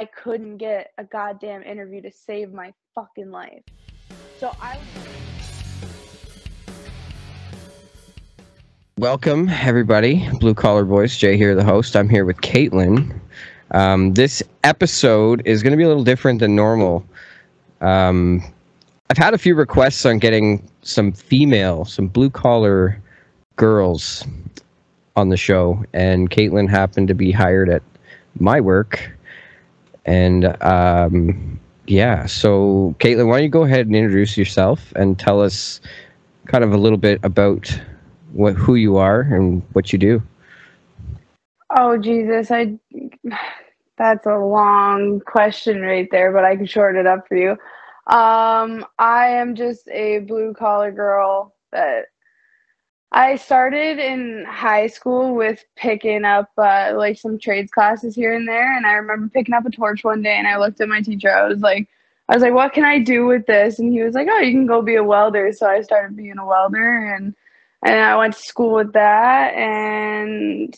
I couldn't get a goddamn interview to save my fucking life. So I. Welcome, everybody. Blue Collar Boys, Jay here, the host. I'm here with Caitlin. Um, this episode is going to be a little different than normal. Um, I've had a few requests on getting some female, some blue collar girls on the show, and Caitlin happened to be hired at my work. And um, yeah, so Caitlin, why don't you go ahead and introduce yourself and tell us kind of a little bit about what who you are and what you do. Oh Jesus, I. That's a long question right there, but I can shorten it up for you. Um, I am just a blue collar girl that I started in high school with picking up uh, like some trades classes here and there, and I remember picking up a torch one day, and I looked at my teacher. I was like, I was like, "What can I do with this?" And he was like, "Oh, you can go be a welder." So I started being a welder, and and I went to school with that, and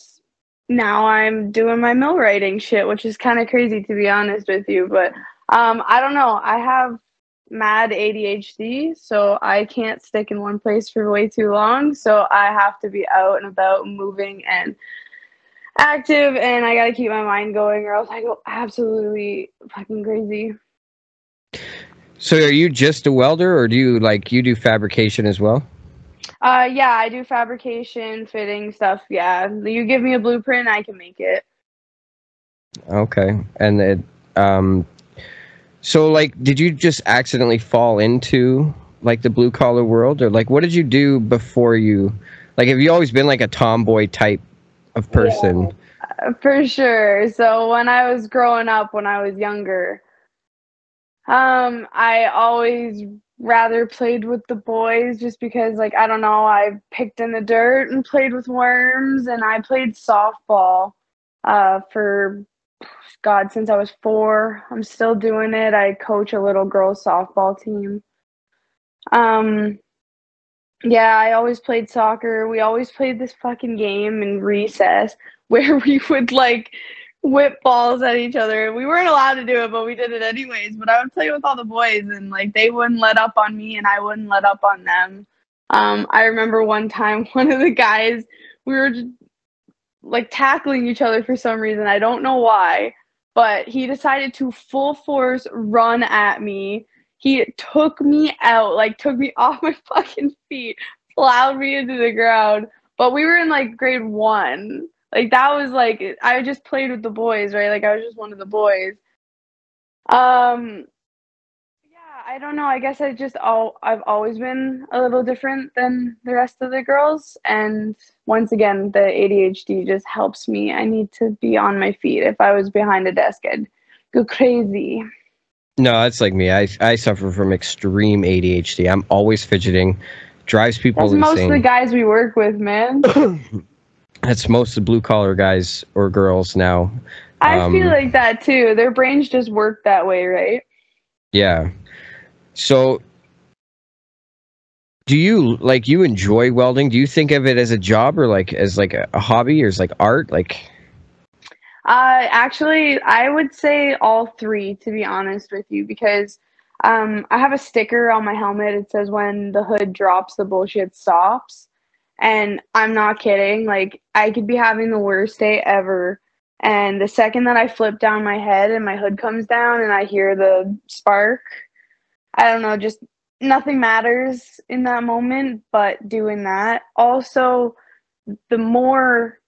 now I'm doing my millwrighting shit, which is kind of crazy to be honest with you. But um, I don't know. I have mad ADHD, so I can't stick in one place for way too long. So I have to be out and about, moving and active, and I got to keep my mind going, or else I go absolutely fucking crazy. So, are you just a welder, or do you like you do fabrication as well? Uh, yeah, I do fabrication, fitting stuff. Yeah, you give me a blueprint, I can make it. Okay, and it um so, like, did you just accidentally fall into like the blue collar world, or like, what did you do before you? Like, have you always been like a tomboy type of person? Yeah, for sure. So when I was growing up, when I was younger, um, I always rather played with the boys just because like I don't know, I picked in the dirt and played with worms and I played softball uh for God, since I was four. I'm still doing it. I coach a little girls softball team. Um, yeah, I always played soccer. We always played this fucking game in recess where we would like whip balls at each other. We weren't allowed to do it, but we did it anyways. But I would play with all the boys and like they wouldn't let up on me and I wouldn't let up on them. Um, I remember one time one of the guys, we were just, like tackling each other for some reason. I don't know why but he decided to full force run at me. He took me out, like took me off my fucking feet, plowed me into the ground. But we were in like grade one. Like that was like I just played with the boys, right? Like I was just one of the boys. Um I don't know. I guess I just all I've always been a little different than the rest of the girls, and once again, the ADHD just helps me. I need to be on my feet. If I was behind a desk, I'd go crazy. No, that's like me. I I suffer from extreme ADHD. I'm always fidgeting, drives people that's insane. Most of the guys we work with, man. that's most of the blue collar guys or girls now. I um, feel like that too. Their brains just work that way, right? Yeah. So do you like you enjoy welding? Do you think of it as a job or like as like a, a hobby or as like art? Like uh actually I would say all three to be honest with you because um I have a sticker on my helmet. It says when the hood drops the bullshit stops. And I'm not kidding. Like I could be having the worst day ever and the second that I flip down my head and my hood comes down and I hear the spark I don't know, just nothing matters in that moment but doing that. Also, the more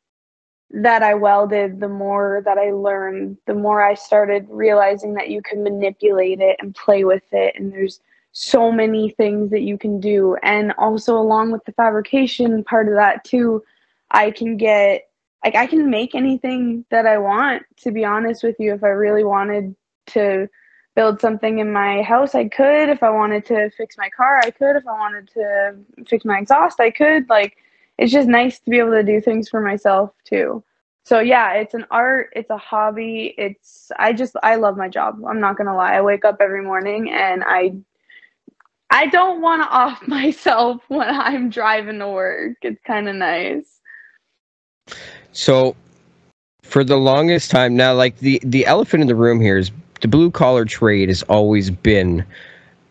that I welded, the more that I learned, the more I started realizing that you can manipulate it and play with it. And there's so many things that you can do. And also, along with the fabrication part of that, too, I can get like I can make anything that I want, to be honest with you, if I really wanted to build something in my house, I could. If I wanted to fix my car, I could. If I wanted to fix my exhaust, I could. Like, it's just nice to be able to do things for myself too. So yeah, it's an art, it's a hobby. It's I just I love my job. I'm not going to lie. I wake up every morning and I I don't want to off myself when I'm driving to work. It's kind of nice. So for the longest time now, like the the elephant in the room here is the blue collar trade has always been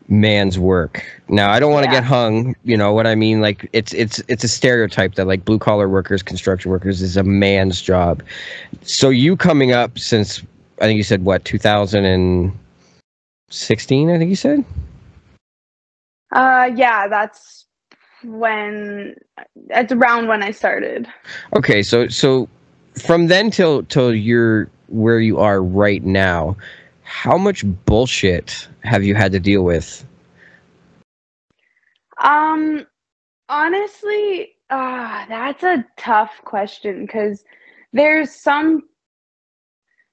man's work. Now I don't want to Yeah. get hung, you know what I mean? Like it's it's it's a stereotype that like blue collar workers, construction workers is a man's job. So you coming up since I think you said what 2016, I think you said? Uh, yeah, that's when it's around when I started. Okay, so so from then till till you're where you are right now, how much bullshit have you had to deal with? Um, honestly, ah, that's a tough question because there's some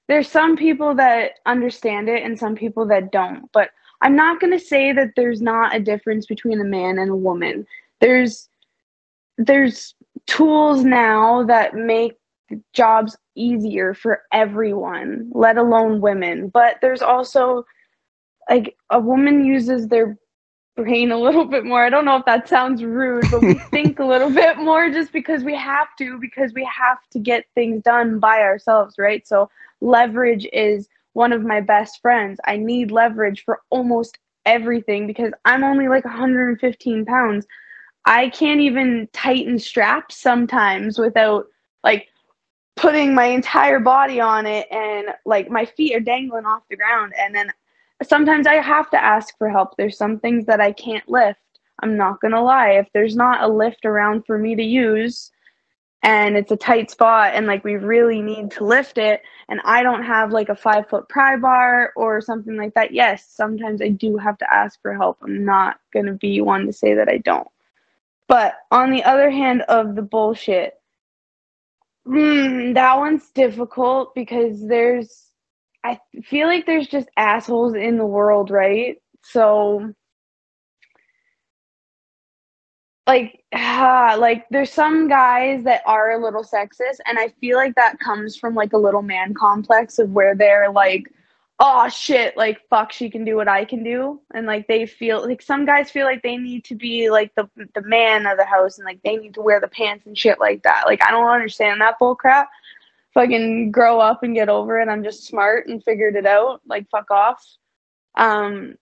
there's some people that understand it and some people that don't. But I'm not gonna say that there's not a difference between a man and a woman. There's there's tools now that make jobs easier for everyone, let alone women. But there's also like a woman uses their brain a little bit more. I don't know if that sounds rude, but we think a little bit more just because we have to, because we have to get things done by ourselves, right? So leverage is one of my best friends. I need leverage for almost everything because I'm only like 115 pounds. I can't even tighten straps sometimes without like putting my entire body on it and like my feet are dangling off the ground and then sometimes I have to ask for help. There's some things that I can't lift. I'm not going to lie. If there's not a lift around for me to use and it's a tight spot and like we really need to lift it and I don't have like a five foot pry bar or something like that, yes, sometimes I do have to ask for help. I'm not going to be one to say that I don't. But on the other hand of the bullshit, mm, that one's difficult because there's I feel like there's just assholes in the world, right? So like ah, like there's some guys that are a little sexist and I feel like that comes from like a little man complex of where they're like oh shit like fuck she can do what I can do and like they feel like some guys feel like they need to be like the the man of the house and like they need to wear the pants and shit like that. Like I don't understand that bull crap fucking grow up and get over it. I'm just smart and figured it out. Like fuck off. Um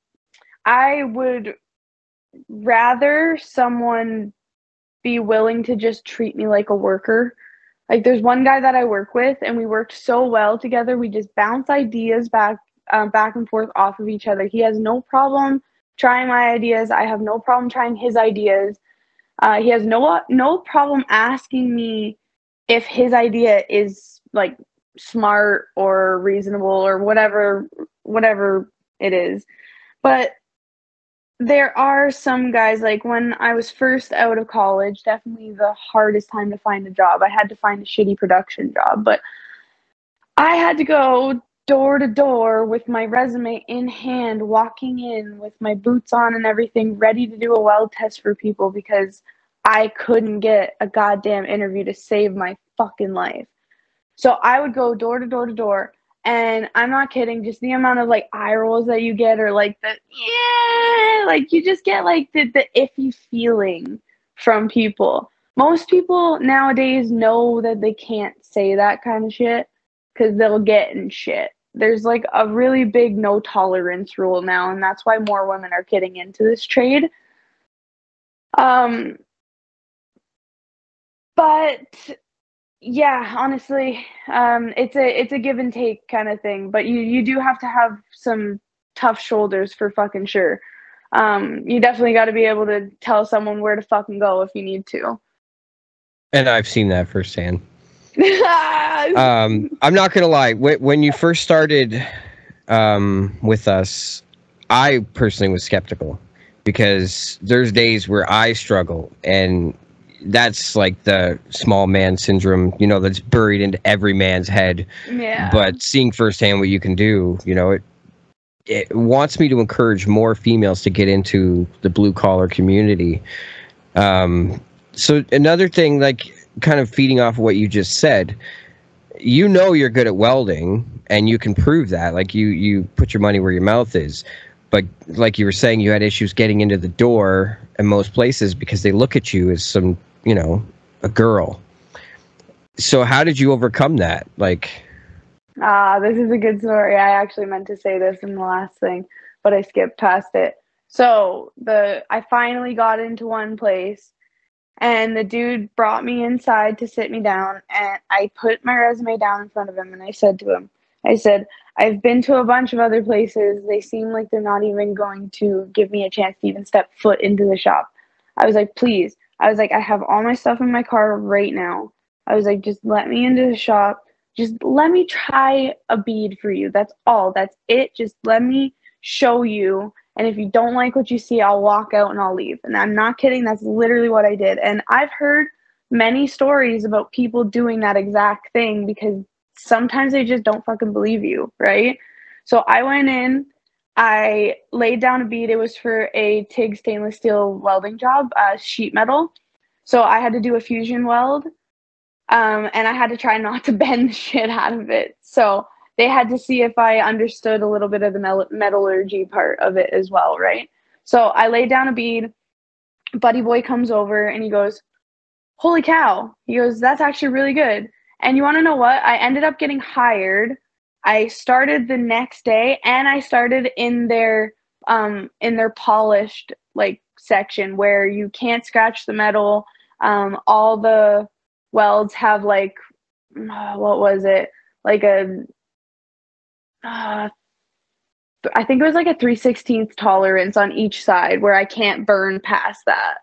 I would rather someone be willing to just treat me like a worker. Like there's one guy that I work with and we worked so well together. We just bounce ideas back uh, back and forth off of each other. He has no problem trying my ideas. I have no problem trying his ideas. Uh, he has no no problem asking me if his idea is like smart or reasonable or whatever whatever it is but there are some guys like when i was first out of college definitely the hardest time to find a job i had to find a shitty production job but i had to go door to door with my resume in hand walking in with my boots on and everything ready to do a weld test for people because i couldn't get a goddamn interview to save my fucking life so I would go door to door to door, and I'm not kidding. Just the amount of like eye rolls that you get, or like the yeah, like you just get like the the iffy feeling from people. Most people nowadays know that they can't say that kind of shit because they'll get in shit. There's like a really big no tolerance rule now, and that's why more women are getting into this trade. Um, but yeah honestly um it's a it's a give and take kind of thing but you you do have to have some tough shoulders for fucking sure um you definitely got to be able to tell someone where to fucking go if you need to And I've seen that firsthand. Um, I'm not gonna lie. When, when you first started um, with us, I personally was skeptical because there's days where I struggle, and that's like the small man syndrome. You know, that's buried into every man's head. yeah But seeing firsthand what you can do, you know, it it wants me to encourage more females to get into the blue collar community. Um, so another thing, like kind of feeding off of what you just said, you know you're good at welding and you can prove that. Like you you put your money where your mouth is. But like you were saying, you had issues getting into the door in most places because they look at you as some, you know, a girl. so how did you overcome that? Like, Ah, this is a good story. I actually meant to say this in the last thing, but I skipped past it. So the I finally got into one place and the dude brought me inside to sit me down and I put my resume down in front of him and I said to him, I said, I've been to a bunch of other places. They seem like they're not even going to give me a chance to even step foot into the shop. I was like, please. I was like, I have all my stuff in my car right now. I was like, just let me into the shop. Just let me try a bead for you. That's all. That's it. Just let me show you. And if you don't like what you see, I'll walk out and I'll leave. And I'm not kidding. That's literally what I did. And I've heard many stories about people doing that exact thing because sometimes they just don't fucking believe you, right? So I went in, I laid down a bead. It was for a TIG stainless steel welding job, uh, sheet metal. So I had to do a fusion weld, um, and I had to try not to bend the shit out of it. So they had to see if I understood a little bit of the metallurgy part of it as well, right? So I laid down a bead. Buddy boy comes over and he goes, Holy cow. He goes, That's actually really good. And you want to know what? I ended up getting hired. I started the next day and I started in their um in their polished like section where you can't scratch the metal. Um all the welds have like what was it? Like a uh, I think it was like a 316th tolerance on each side where I can't burn past that.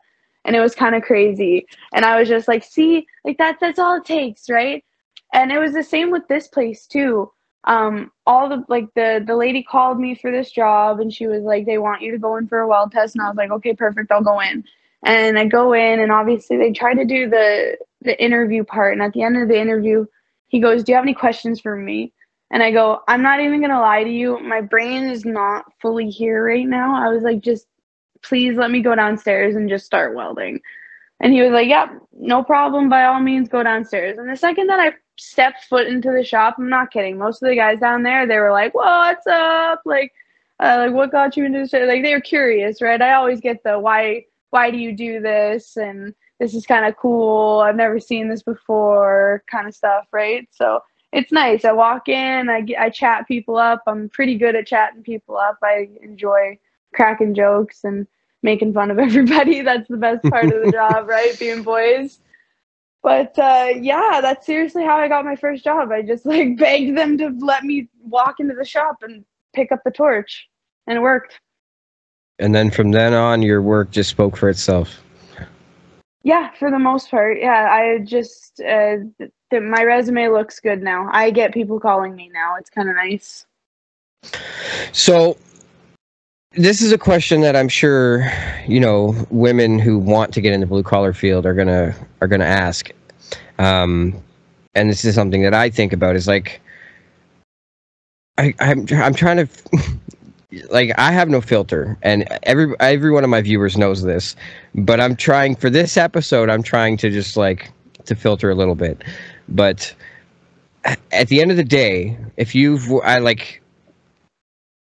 And it was kind of crazy. And I was just like, see, like that that's all it takes, right? And it was the same with this place too. Um, all the like the the lady called me for this job and she was like, they want you to go in for a weld test. And I was like, okay, perfect, I'll go in. And I go in and obviously they try to do the the interview part. And at the end of the interview, he goes, Do you have any questions for me? And I go, I'm not even going to lie to you. My brain is not fully here right now. I was like, just please let me go downstairs and just start welding. And he was like, Yep, no problem. By all means, go downstairs. And the second that I stepped foot into the shop, I'm not kidding. Most of the guys down there, they were like, What's up? Like, uh, like what got you into this? Like, they were curious, right? I always get the why, why do you do this? And this is kind of cool. I've never seen this before, kind of stuff, right? So it's nice. I walk in, I, I chat people up. I'm pretty good at chatting people up. I enjoy cracking jokes and making fun of everybody. That's the best part of the job, right? Being boys. But uh, yeah, that's seriously how I got my first job. I just like begged them to let me walk into the shop and pick up the torch, and it worked. And then from then on, your work just spoke for itself. Yeah, for the most part. Yeah, I just uh, my resume looks good now. I get people calling me now. It's kind of nice. So this is a question that I'm sure you know women who want to get in the blue collar field are gonna are gonna ask, um, and this is something that I think about. Is like, I I'm I'm trying to like I have no filter, and every every one of my viewers knows this. But I'm trying for this episode. I'm trying to just like to filter a little bit. But at the end of the day, if you've I like,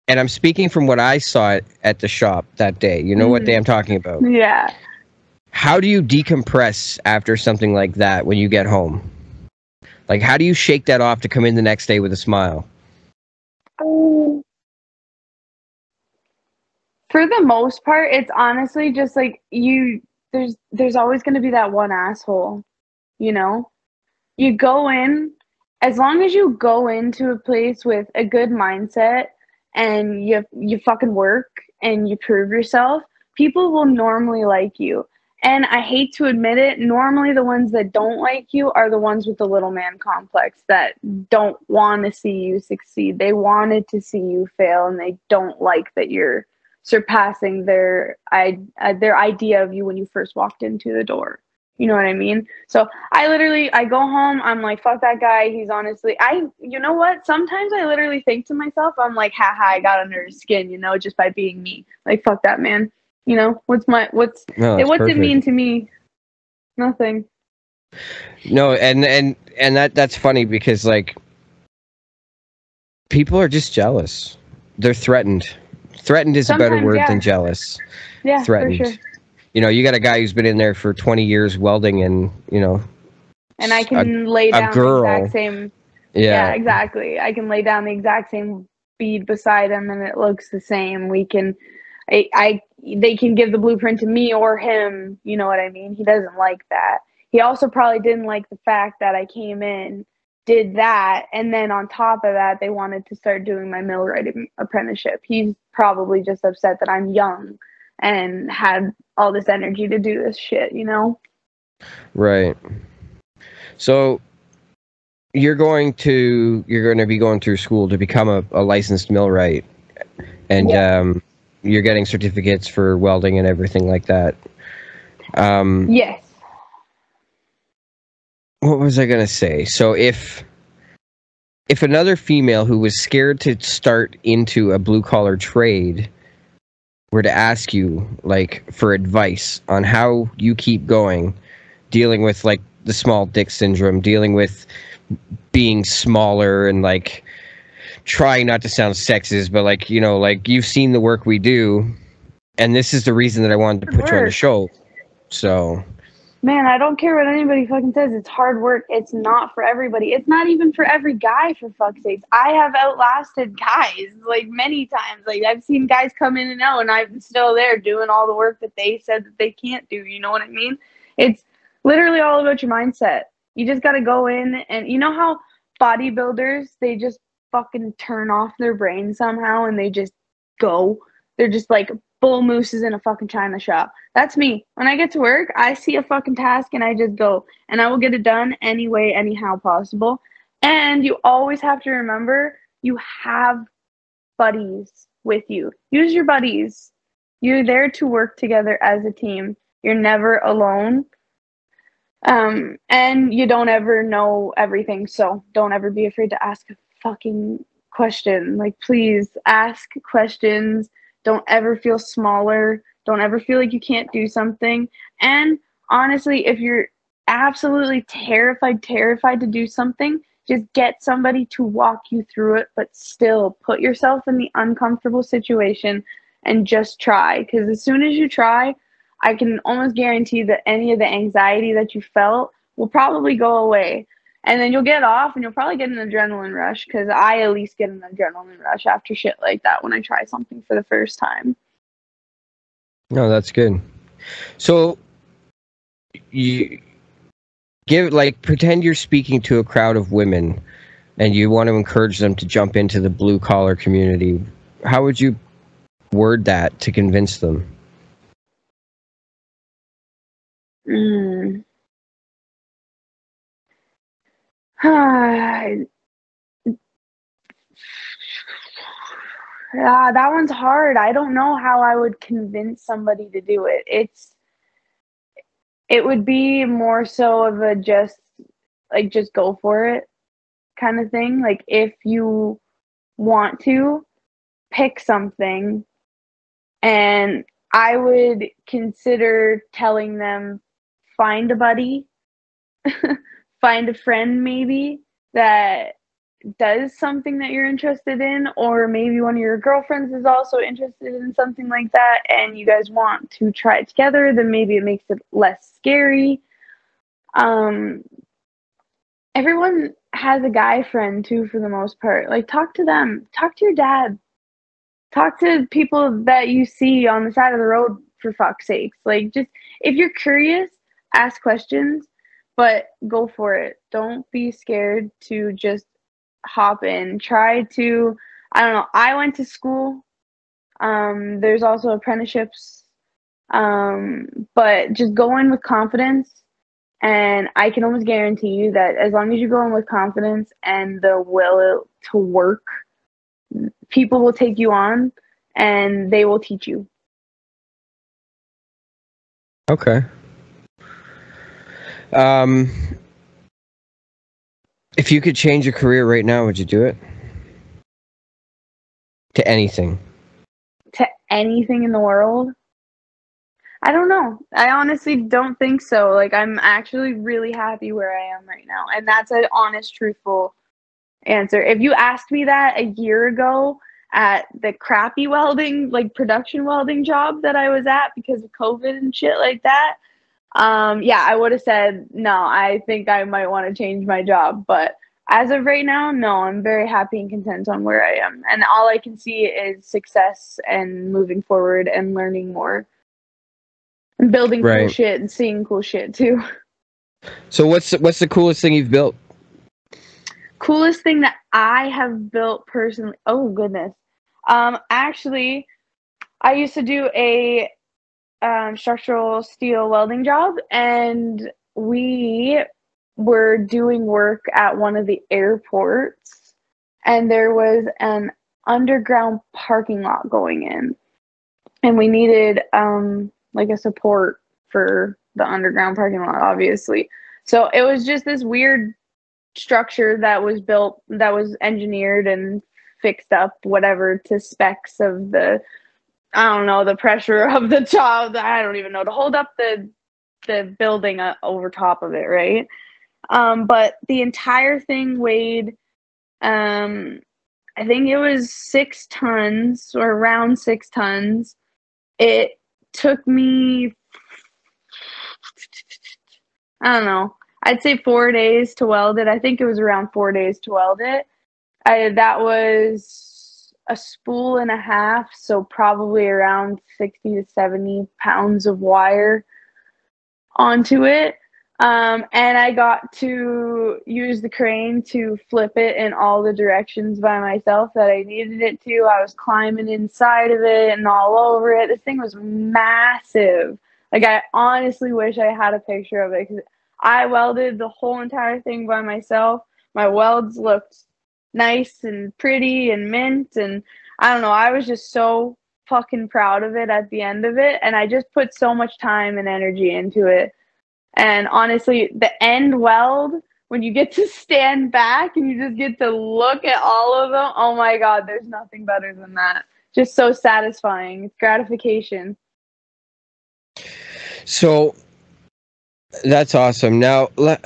and I'm speaking from what I saw at the shop that day. You know mm-hmm. what day I'm talking about? Yeah. How do you decompress after something like that when you get home? Like, how do you shake that off to come in the next day with a smile? Um, for the most part, it's honestly just like you there's there's always going to be that one asshole, you know? You go in as long as you go into a place with a good mindset and you you fucking work and you prove yourself, people will normally like you. And I hate to admit it, normally the ones that don't like you are the ones with the little man complex that don't want to see you succeed. They wanted to see you fail and they don't like that you're surpassing their I, uh, their idea of you when you first walked into the door. You know what I mean? So I literally I go home, I'm like, fuck that guy. He's honestly I you know what? Sometimes I literally think to myself, I'm like, haha, I got under his skin, you know, just by being me. Like fuck that man. You know, what's my what's no, what's perfect. it mean to me? Nothing. No, and and and that that's funny because like people are just jealous. They're threatened Threatened is Sometimes, a better word yeah. than jealous. Yeah, threatened. Sure. You know, you got a guy who's been in there for 20 years welding, and you know, and I can lay down the exact same. Yeah. Yeah. exactly. I can lay down the exact same bead beside him, and it looks the same. We can, I, I, they can give the blueprint to me or him. You know what I mean? He doesn't like that. He also probably didn't like the fact that I came in, did that, and then on top of that, they wanted to start doing my millwright apprenticeship. He's probably just upset that I'm young and had all this energy to do this shit. You know? Right. So you're going to you're going to be going through school to become a, a licensed millwright, and Yeah. um, you're getting certificates for welding and everything like that. Um, Yes. what was I going to say? So if if another female who was scared to start into a blue collar trade were to ask you like for advice on how you keep going dealing with like the small dick syndrome dealing with being smaller and like trying not to sound sexist but like you know like you've seen the work we do and this is the reason that I wanted to put you on the show. So Man, I don't care what anybody fucking says. It's hard work. It's not for everybody. It's not even for every guy, for fuck's sakes. I have outlasted guys like many times. Like I've seen guys come in and out, and I'm still there doing all the work that they said that they can't do. You know what I mean? It's literally all about your mindset. You just got to go in, and you know how bodybuilders they just fucking turn off their brain somehow, and they just go. They're just like bull mooses in a fucking china shop. That's me. When I get to work, I see a fucking task and I just go and I will get it done anyway, anyhow possible. And you always have to remember you have buddies with you. Use your buddies. You're there to work together as a team. You're never alone. Um, and you don't ever know everything. So don't ever be afraid to ask a fucking question. Like, please ask questions. Don't ever feel smaller. Don't ever feel like you can't do something. And honestly, if you're absolutely terrified, terrified to do something, just get somebody to walk you through it, but still put yourself in the uncomfortable situation and just try. Because as soon as you try, I can almost guarantee that any of the anxiety that you felt will probably go away. And then you'll get off and you'll probably get an adrenaline rush because I at least get an adrenaline rush after shit like that when I try something for the first time. No, that's good. So you give like pretend you're speaking to a crowd of women and you want to encourage them to jump into the blue collar community. How would you word that to convince them? Mm. Yeah, that one's hard. I don't know how I would convince somebody to do it. It's it would be more so of a just like just go for it kind of thing. Like if you want to pick something and I would consider telling them find a buddy, find a friend maybe that does something that you're interested in, or maybe one of your girlfriends is also interested in something like that, and you guys want to try it together, then maybe it makes it less scary. Um, everyone has a guy friend too, for the most part. Like, talk to them, talk to your dad, talk to people that you see on the side of the road, for fuck's sakes. Like, just if you're curious, ask questions, but go for it. Don't be scared to just hop in. Try to, I don't know, I went to school. Um, there's also apprenticeships. Um, but just go in with confidence. And I can almost guarantee you that as long as you go in with confidence and the will to work, people will take you on and they will teach you. Okay. Um, if you could change your career right now, would you do it? To anything. to anything in the world? I don't know. I honestly don't think so. Like I'm actually really happy where I am right now. And that's an honest, truthful answer. If you asked me that a year ago at the crappy welding, like production welding job that I was at because of COVID and shit like that, um, yeah, I would have said no. I think I might want to change my job, but as of right now, no. I'm very happy and content on where I am, and all I can see is success and moving forward and learning more and building cool shit and seeing cool shit too. So what's what's the coolest thing you've built? coolest thing that I have built personally. Oh goodness. Um actually I used to do a um, structural steel welding job and we were doing work at one of the airports and there was an underground parking lot going in and we needed um like a support for the underground parking lot obviously. So it was just this weird structure that was built that was engineered and fixed up whatever to specs of the I don't know the pressure of the job I don't even know to hold up the the building uh, over top of it right um but the entire thing weighed um I think it was 6 tons or around 6 tons it took me I don't know I'd say four days to weld it. I think it was around four days to weld it. I, that was a spool and a half, so probably around 60 to 70 pounds of wire onto it. Um, and I got to use the crane to flip it in all the directions by myself that I needed it to. I was climbing inside of it and all over it. This thing was massive. Like, I honestly wish I had a picture of it because I welded the whole entire thing by myself. My welds looked nice and pretty and mint and I don't know, I was just so fucking proud of it at the end of it and I just put so much time and energy into it. And honestly, the end weld when you get to stand back and you just get to look at all of them, oh my god, there's nothing better than that. Just so satisfying. It's gratification. So that's awesome. Now, le-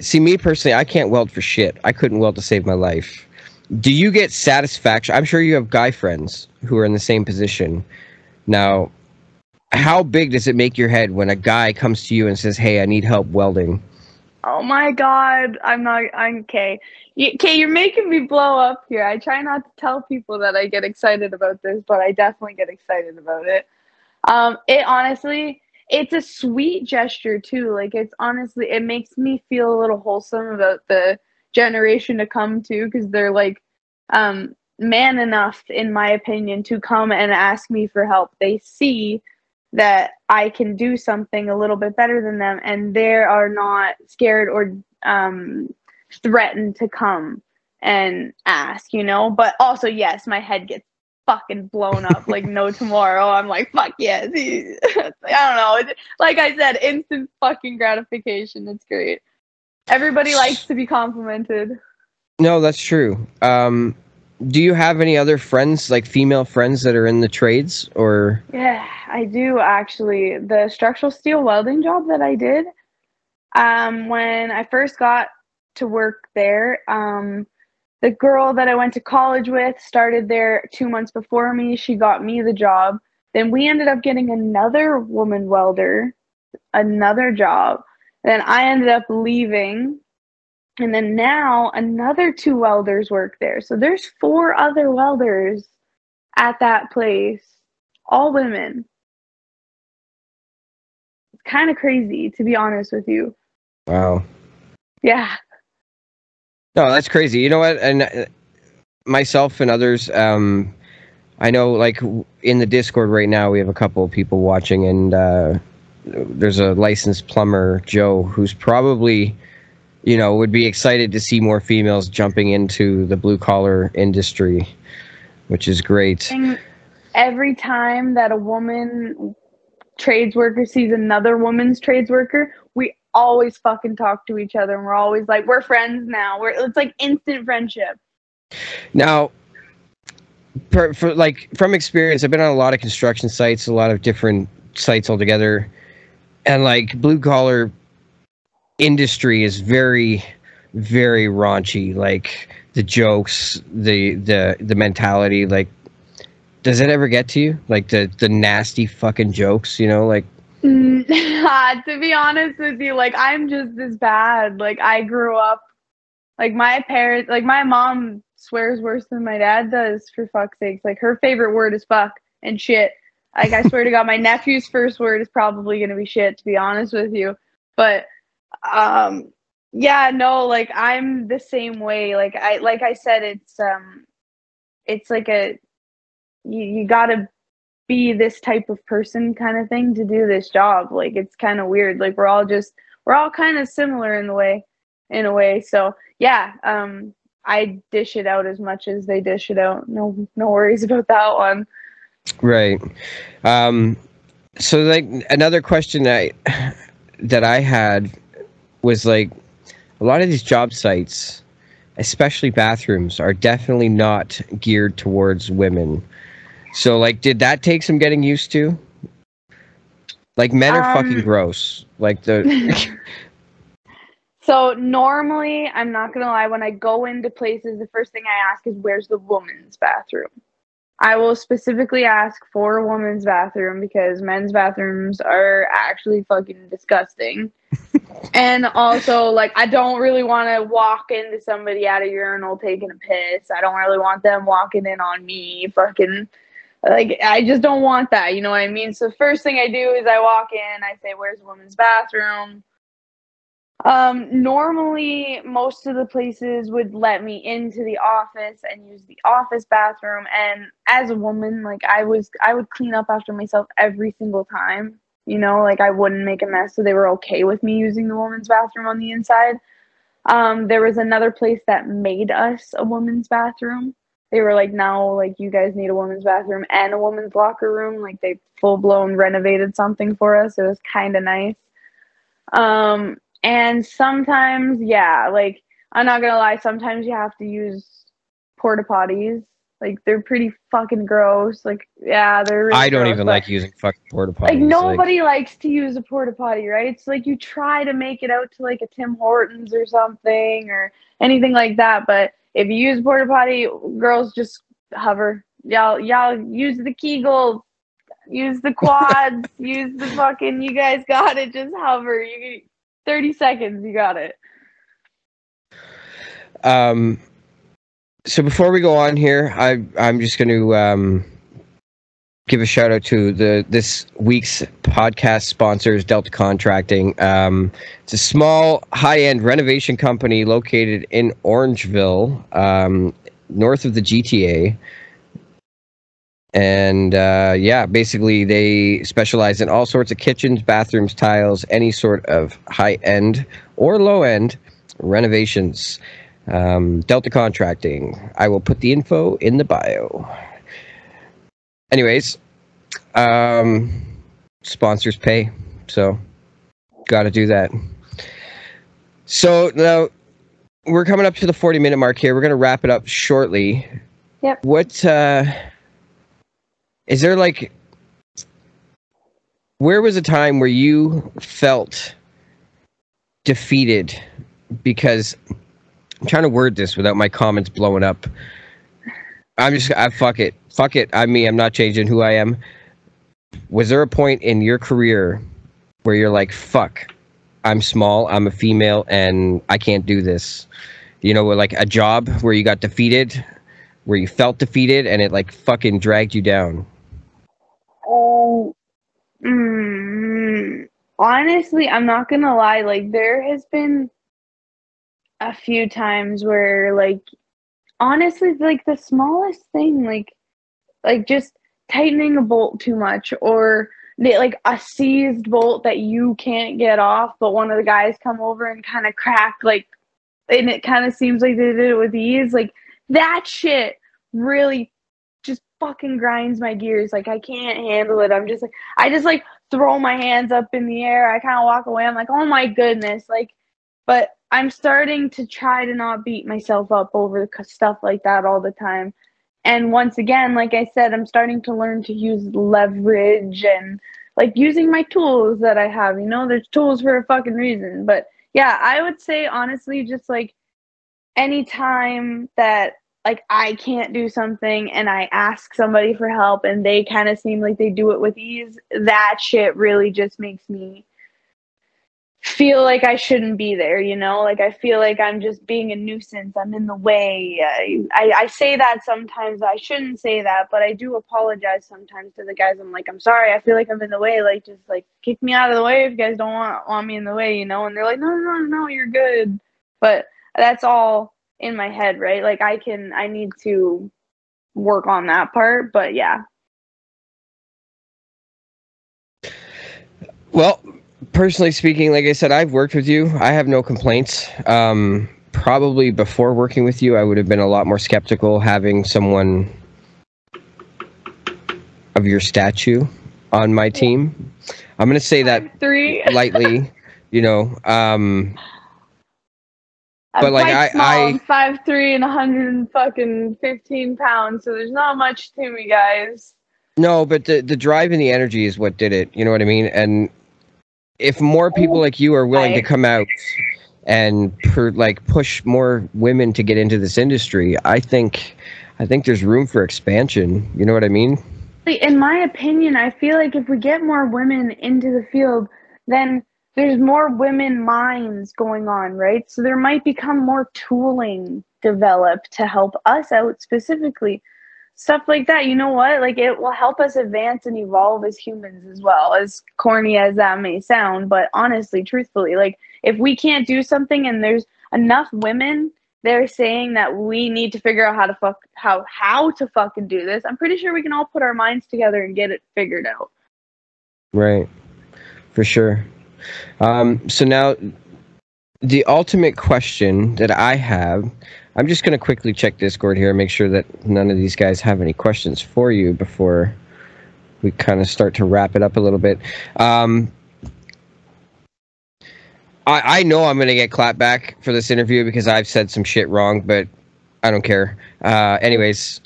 see me personally, I can't weld for shit. I couldn't weld to save my life. Do you get satisfaction? I'm sure you have guy friends who are in the same position. Now, how big does it make your head when a guy comes to you and says, "Hey, I need help welding"? Oh my god, I'm not. I'm okay. Okay, you're making me blow up here. I try not to tell people that I get excited about this, but I definitely get excited about it. Um, it honestly, it's a sweet gesture too. Like it's honestly, it makes me feel a little wholesome about the generation to come too, because they're like, um, man enough, in my opinion, to come and ask me for help. They see that I can do something a little bit better than them, and they are not scared or um, threatened to come and ask, you know. But also, yes, my head gets fucking blown up like no tomorrow. I'm like, fuck yes. I don't know. It's- Like I said, instant fucking gratification. It's great. Everybody likes to be complimented. No, that's true. Um, do you have any other friends, like female friends, that are in the trades, or Yeah, I do actually. The structural steel welding job that I did, um, when I first got to work there, um, the girl that I went to college with started there two months before me. She got me the job. Then we ended up getting another woman welder, another job. Then I ended up leaving. And then now another two welders work there. So there's four other welders at that place, all women. It's kind of crazy, to be honest with you. wow? Yeah. No, that's crazy. You know what? And uh, myself and others, um, I know, like in the Discord right now, we have a couple of people watching, and uh, there's a licensed plumber, Joe, who's probably, you know, would be excited to see more females jumping into the blue collar industry, which is great. Every time that a woman trades worker sees another woman's trades worker, we always fucking talk to each other and we're always like, we're friends now. We're it's like instant friendship. Now, for like from experience, I've been on a lot of construction sites, a lot of different sites altogether, and like blue collar industry is very, very raunchy. Like the jokes, the the the mentality. Like, does it ever get to you? Like the the nasty fucking jokes, you know? Like, mm, uh, to be honest with you, like I'm just this bad. Like I grew up, like my parents, like my mom swears worse than my dad does. For fuck's sakes, like her favorite word is fuck and shit. Like I swear to God, my nephew's first word is probably gonna be shit. To be honest with you, but um, yeah, no, like I'm the same way. Like I, like I said, it's um, it's like a you, you gotta be this type of person kind of thing to do this job. Like it's kind of weird. Like we're all just we're all kind of similar in the way in a way. So yeah, um I dish it out as much as they dish it out. No no worries about that one. Right. Um so like another question that I, that I had was like a lot of these job sites especially bathrooms are definitely not geared towards women so, like, did that take some getting used to? Like, men are um, fucking gross. Like the. so normally, I'm not gonna lie. When I go into places, the first thing I ask is, "Where's the woman's bathroom?" I will specifically ask for a woman's bathroom because men's bathrooms are actually fucking disgusting. and also, like, I don't really want to walk into somebody at a urinal taking a piss. I don't really want them walking in on me, fucking like I just don't want that. You know what I mean? So first thing I do is I walk in, I say, "Where's the woman's bathroom?" Um, normally, most of the places would let me into the office and use the office bathroom. And as a woman, like I was, I would clean up after myself every single time. You know, like I wouldn't make a mess, so they were okay with me using the women's bathroom on the inside. Um, there was another place that made us a women's bathroom they were like now like you guys need a women's bathroom and a women's locker room like they full blown renovated something for us it was kind of nice um and sometimes yeah like i'm not gonna lie sometimes you have to use porta potties like they're pretty fucking gross like yeah they're really i don't gross, even like using fucking porta potties like nobody like, likes to use a porta potty right it's like you try to make it out to like a tim hortons or something or anything like that but if you use porta potty, girls just hover. Y'all, y'all use the Kegels, use the quads, use the fucking. You guys got it. Just hover. You thirty seconds. You got it. Um. So before we go on here, I I'm just going to um give a shout out to the this week's podcast sponsors, Delta Contracting. Um, it's a small, high end renovation company located in Orangeville, um, north of the GTA. And uh, yeah, basically, they specialize in all sorts of kitchens, bathrooms, tiles, any sort of high end or low end renovations. Um, Delta Contracting. I will put the info in the bio. Anyways, um, sponsors pay, so got to do that. So now we're coming up to the 40 minute mark here. We're going to wrap it up shortly. Yep. What uh is there like where was a time where you felt defeated because I'm trying to word this without my comments blowing up. I'm just I fuck it. Fuck it. I mean, I'm not changing who I am. Was there a point in your career where you're like, fuck, I'm small, I'm a female, and I can't do this? You know, like a job where you got defeated, where you felt defeated, and it like fucking dragged you down? Oh, mm, honestly, I'm not gonna lie. Like, there has been a few times where, like, honestly, like the smallest thing, like like just tightening a bolt too much or they, like a seized bolt that you can't get off but one of the guys come over and kind of crack like and it kind of seems like they did it with ease like that shit really fucking grinds my gears. Like i can't handle it. I'm just like i just like throw my hands up in the air. I kind of walk away. I'm like oh my goodness. Like but i'm starting to try to not beat myself up over stuff like that all the time. And once again, like I said, I'm starting to learn to use leverage and like using my tools that I have. You know, there's tools for a fucking reason. But yeah, I would say honestly, just like anytime that like I can't do something and I ask somebody for help and they kind of seem like they do it with ease, that shit really just makes me feel like I shouldn't be there, you know? Like I feel like I'm just being a nuisance. I'm in the way. I, I, I say that sometimes. I shouldn't say that, but I do apologize sometimes to the guys. I'm like, I'm sorry. I feel like I'm in the way. Like just like kick me out of the way if you guys don't want want me in the way, you know? And they're like, no, no, no, no, you're good. But that's all in my head, right? Like I can, I need to work on that part. But yeah. Well, personally speaking, like I said, I've worked with you. I have no complaints. Um, probably before working with you, I would have been a lot more skeptical having someone of your statue on my team. I'm going to say that three lightly, you know. Um, I'm but, like, I- small. I- I'm five three and 100 fucking 15 pounds, so there's not much to me, guys. No, but the the drive and the energy is what did it. You know what I mean? And if more people like you are willing to come out and per, like push more women to get into this industry, I think I think there's room for expansion. You know what I mean? In my opinion, I feel like if we get more women into the field, then there's more women minds going on, right? So there might become more tooling developed to help us out specifically. Stuff like that, you know what? Like it will help us advance and evolve as humans as well, as corny as that may sound. But honestly, truthfully, like if we can't do something and there's enough women they're saying that we need to figure out how to fuck how how to fucking do this. I'm pretty sure we can all put our minds together and get it figured out. Right. For sure. Um, so now, the ultimate question that I have, I'm just going to quickly check Discord here and make sure that none of these guys have any questions for you before we kind of start to wrap it up a little bit. Um, I, I know I'm going to get clapped back for this interview because I've said some shit wrong, but I don't care. Uh, anyways,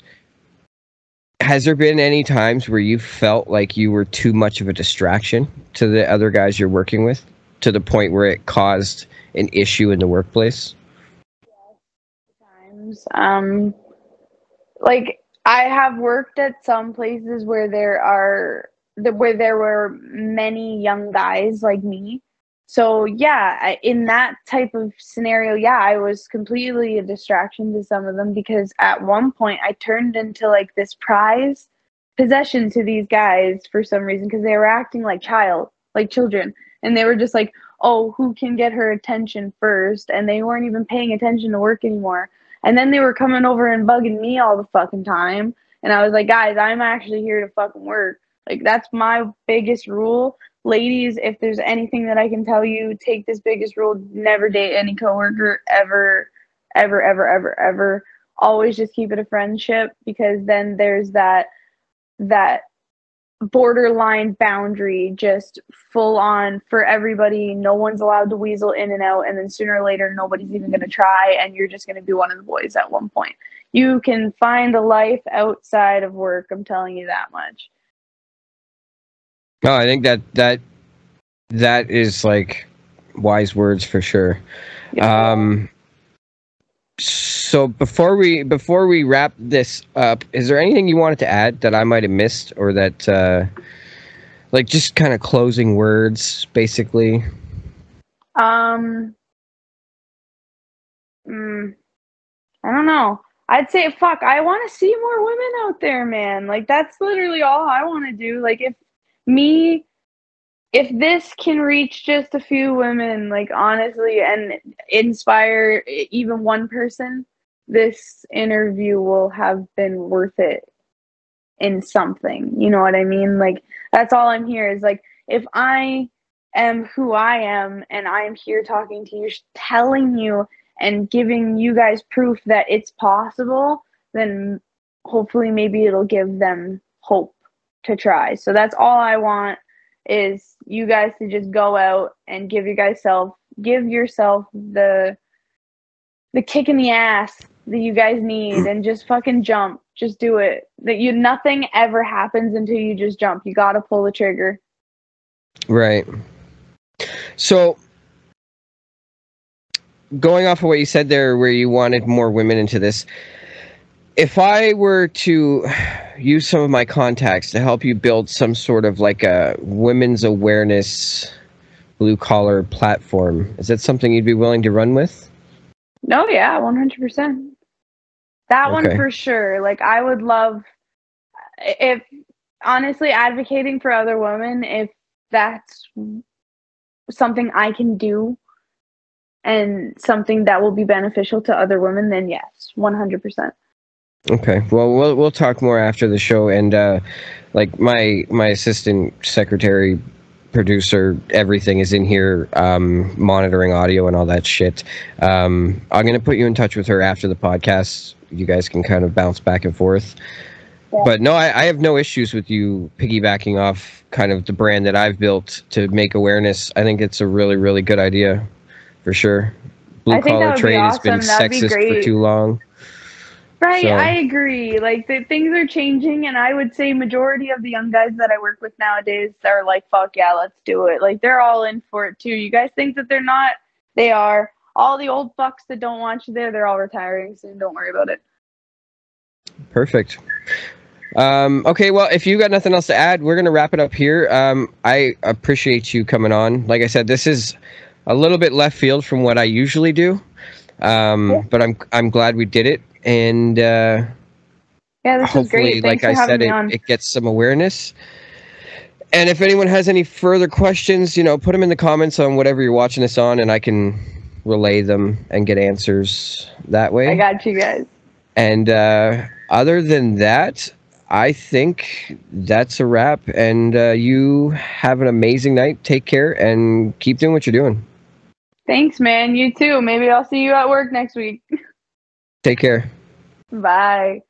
has there been any times where you felt like you were too much of a distraction to the other guys you're working with to the point where it caused an issue in the workplace? Times, um, like I have worked at some places where there are where there were many young guys like me. So yeah, in that type of scenario, yeah, I was completely a distraction to some of them because at one point I turned into like this prize possession to these guys for some reason because they were acting like child, like children, and they were just like, "Oh, who can get her attention first? And they weren't even paying attention to work anymore. And then they were coming over and bugging me all the fucking time. And I was like, guys, I'm actually here to fucking work. Like that's my biggest rule. Ladies, if there's anything that I can tell you, take this biggest rule. Never date any coworker ever, ever, ever, ever, ever. Always just keep it a friendship because then there's that that borderline boundary just full on for everybody no one's allowed to weasel in and out and then sooner or later nobody's even going to try and you're just going to be one of the boys at one point you can find a life outside of work i'm telling you that much No, I think that that that is like wise words for sure. Um, so before we before we wrap this up, is there anything you wanted to add that I might have missed, or that uh, like just kind of closing words, basically? Um, mm, I don't know. I'd say, fuck, I want to see more women out there, man. Like, that's literally all I want to do. Like, if me, if this can reach just a few women, like, honestly, and inspire even one person, this interview will have been worth it in something. You know what I mean? Like, that's all I'm here is like, if I am who I am and I am here talking to you, telling you and giving you guys proof that it's possible, then hopefully maybe it'll give them hope to try. So that's all I want is you guys to just go out and give you guys self give yourself the the kick in the ass that you guys need and just fucking jump. Just do it. That you nothing ever happens until you just jump. You got to pull the trigger. Right. So, going off of what you said there, where you wanted more women into this, if I were to use some of my contacts to help you build some sort of like a women's awareness blue collar platform, is that something you'd be willing to run with? No, yeah, one hundred percent. That one for sure. Like I would love if honestly advocating for other women if that's something I can do and something that will be beneficial to other women then yes, 100%. Okay. Well, we'll we'll talk more after the show, and uh, like my my assistant secretary, producer, everything is in here, um, monitoring audio and all that shit. Um, I'm gonna put you in touch with her after the podcast. You guys can kind of bounce back and forth. Yeah. But no, I, I have no issues with you piggybacking off kind of the brand that I've built to make awareness. I think it's a really, really good idea, for sure. Blue I think that collar be trade has been. That'd be sexist for too long. Right, So- I agree. Like the things are changing and I would say majority of the young guys that I work with nowadays are like fuck yeah, let's do it. Like they're all in for it too. You guys think that they're not? They are. All the old fucks that don't want you there, they're all retiring soon. Don't worry about it. Perfect. Um, okay, well, if you got nothing else to add, we're gonna wrap it up here. Um, I appreciate you coming on. Like I said, this is a little bit left field from what I usually do, um, Yeah. but I'm I'm glad we did it, and uh, Yeah, this is great. Thanks like I said, it, it gets some awareness. And if anyone has any further questions, you know, put them in the comments on whatever you're watching this on, and I can relay them and get answers that way. I got you guys. And uh, other than that, I think that's a wrap. And uh, you have an amazing night. Take care and keep doing what you're doing. Thanks, man. You too. Maybe I'll see you at work next week. Take care. Bye.